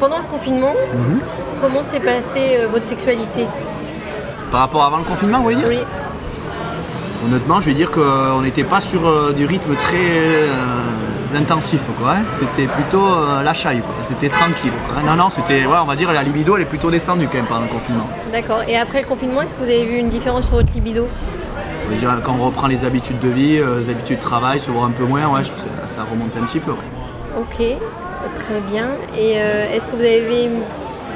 pendant le confinement, Mhm. comment s'est passée euh, votre sexualité? Par rapport à avant le confinement, vous voulez dire? Oui. Honnêtement, je vais dire qu'on n'était pas sur euh, du rythme très euh, intensif. quoi. hein. C'était plutôt la chaille, quoi. C'était tranquille. quoi. Non, non, c'était, ouais, on va dire, la libido, elle est plutôt descendue quand même pendant le confinement. D'accord. Et après le confinement, est-ce que vous avez vu une différence sur votre libido? Quand on reprend les habitudes de vie, les habitudes de travail, se voir un peu moins, ouais, ça, ça remonte un petit peu. ouais. Ok, très bien. Et euh, est-ce que vous avez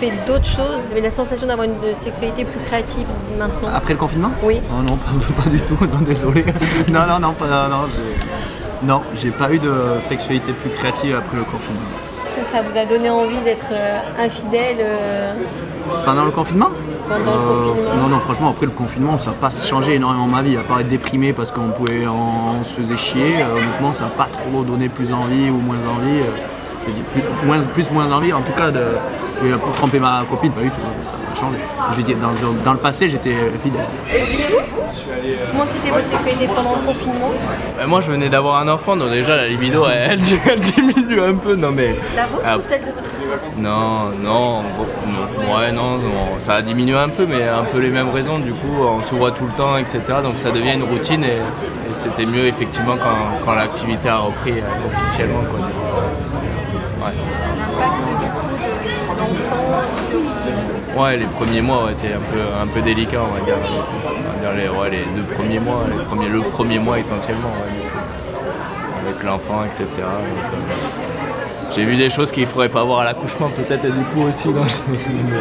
fait d'autres choses? Vous avez la sensation d'avoir une sexualité plus créative maintenant? Après le confinement? Oui. Oh non, pas, pas du tout, non, désolé. non, non, non, pas, non, j'ai... Non, j'ai pas eu de sexualité plus créative après le confinement. Est-ce que ça vous a donné envie d'être euh, infidèle euh, Pendant le confinement? Pendant le confinement Non, non, franchement, après le confinement, ça n'a pas changé énormément ma vie. À part être déprimé parce qu'on pouvait, on, on se faisait chier, honnêtement, ça n'a pas trop donné plus envie ou moins envie. Euh, je dis plus, moins, plus, moins envie, en tout cas, de, de tromper ma copine, pas du tout, ça pas changé. Je veux dire, dans, dans le passé, j'étais fidèle. Et vous Comment c'était votre sexualité pendant le confinement? Bah, moi je venais d'avoir un enfant donc déjà la libido elle, elle diminue un peu non mais La vôtre Ah. ou celle de votre épouse? Non non bon, non, ouais non, non, ça a diminué un peu mais un peu les mêmes raisons du coup on se voit tout le temps etc donc ça devient une routine et, et c'était mieux effectivement quand, quand l'activité a repris euh, officiellement quoi. Ouais. L'impact du coup de l'enfant sur... euh, Ouais, les premiers mois, ouais, c'est un peu, un peu délicat, on va dire. On va dire les, ouais, les deux premiers mois, les premiers, le premier mois essentiellement, ouais, avec l'enfant, etc. Donc, j'ai vu des choses qu'il ne faudrait pas voir à l'accouchement, peut-être, et du coup aussi. Non, mais non,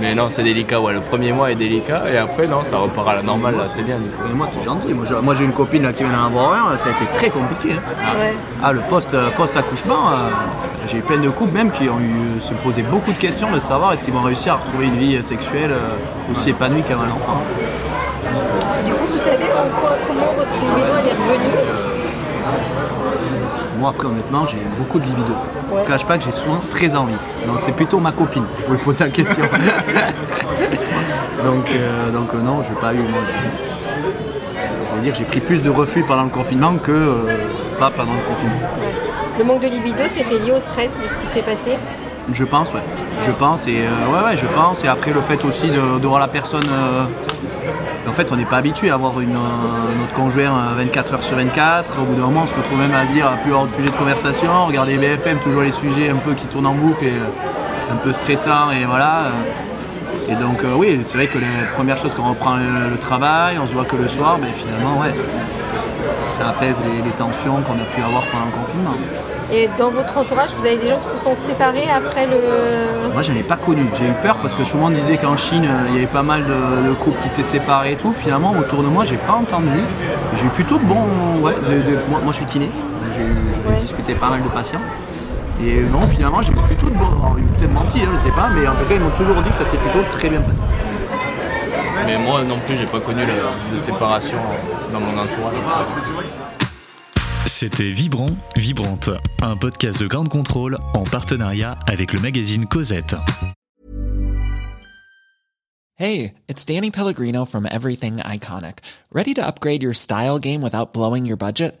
mais non, c'est délicat, ouais. Le premier mois est délicat, et après, non, ça repart à la normale, là, c'est bien, du coup. Mais moi, tu es gentil. Moi, j'ai- moi, j'ai une copine là, qui vient d'en avoir un, ça a été très compliqué. hein. Ouais. Ah, le euh, post-accouchement, euh, j'ai eu plein de couples même qui ont eu, se posaient beaucoup de questions de savoir est-ce qu'ils vont réussir à retrouver une vie sexuelle euh, aussi épanouie qu'avant l'enfant. Du coup, vous savez comment votre libido elle est revenue Moi, après, honnêtement, j'ai beaucoup de libido. Ouais. Je ne cache pas que j'ai souvent très envie. Donc, c'est plutôt ma copine qu'il faut lui poser la question. donc, euh, donc euh, non, je n'ai pas eu. Moi, je, je veux dire, j'ai pris plus de refus pendant le confinement que euh, pas pendant le confinement. Le manque de libido, c'était lié au stress de ce qui s'est passé? Je pense, ouais. Je pense, et euh, ouais, ouais, je pense. Et après, le fait aussi de, de voir la personne. euh, fait, on n'est pas habitué à avoir une, euh, notre conjoint euh, 24 heures sur 24. Au bout d'un moment, on se retrouve même à dire plus hors de sujet de conversation. Regarder BFM, toujours les sujets un peu qui tournent en boucle et euh, un peu stressants. Et voilà. Et donc, euh, oui, c'est vrai que les premières choses, quand on reprend le, le travail, on se voit que le soir, ben, finalement, ouais, ça, apaise les, les tensions qu'on a pu avoir pendant le confinement. Et dans votre entourage, vous avez des gens qui se sont séparés après le... Moi, je n'en ai pas connu. J'ai eu peur parce que tout le monde disait qu'en Chine, euh, il y avait pas mal de, de couples qui étaient séparés et tout. Finalement, autour de moi, j'ai pas entendu. J'ai eu plutôt de bons. Ouais, de- de- moi, moi, je suis kiné. J'ai eu- j'ai Ouais. discuté pas mal de patients. Et non, finalement, j'ai plutôt de alors, Ils ont peut-être menti, hein, je sais pas, mais en tout cas, ils m'ont toujours dit que ça s'est plutôt très bien passé. Mais moi non plus, j'ai pas connu la- de séparation dans mon entourage. C'était Vibrant, Vibrante, un podcast de Grande Contrôle en partenariat avec le magazine Cosette. Hey, it's Danny Pellegrino from Everything Iconic. Ready to upgrade your style game without blowing your budget?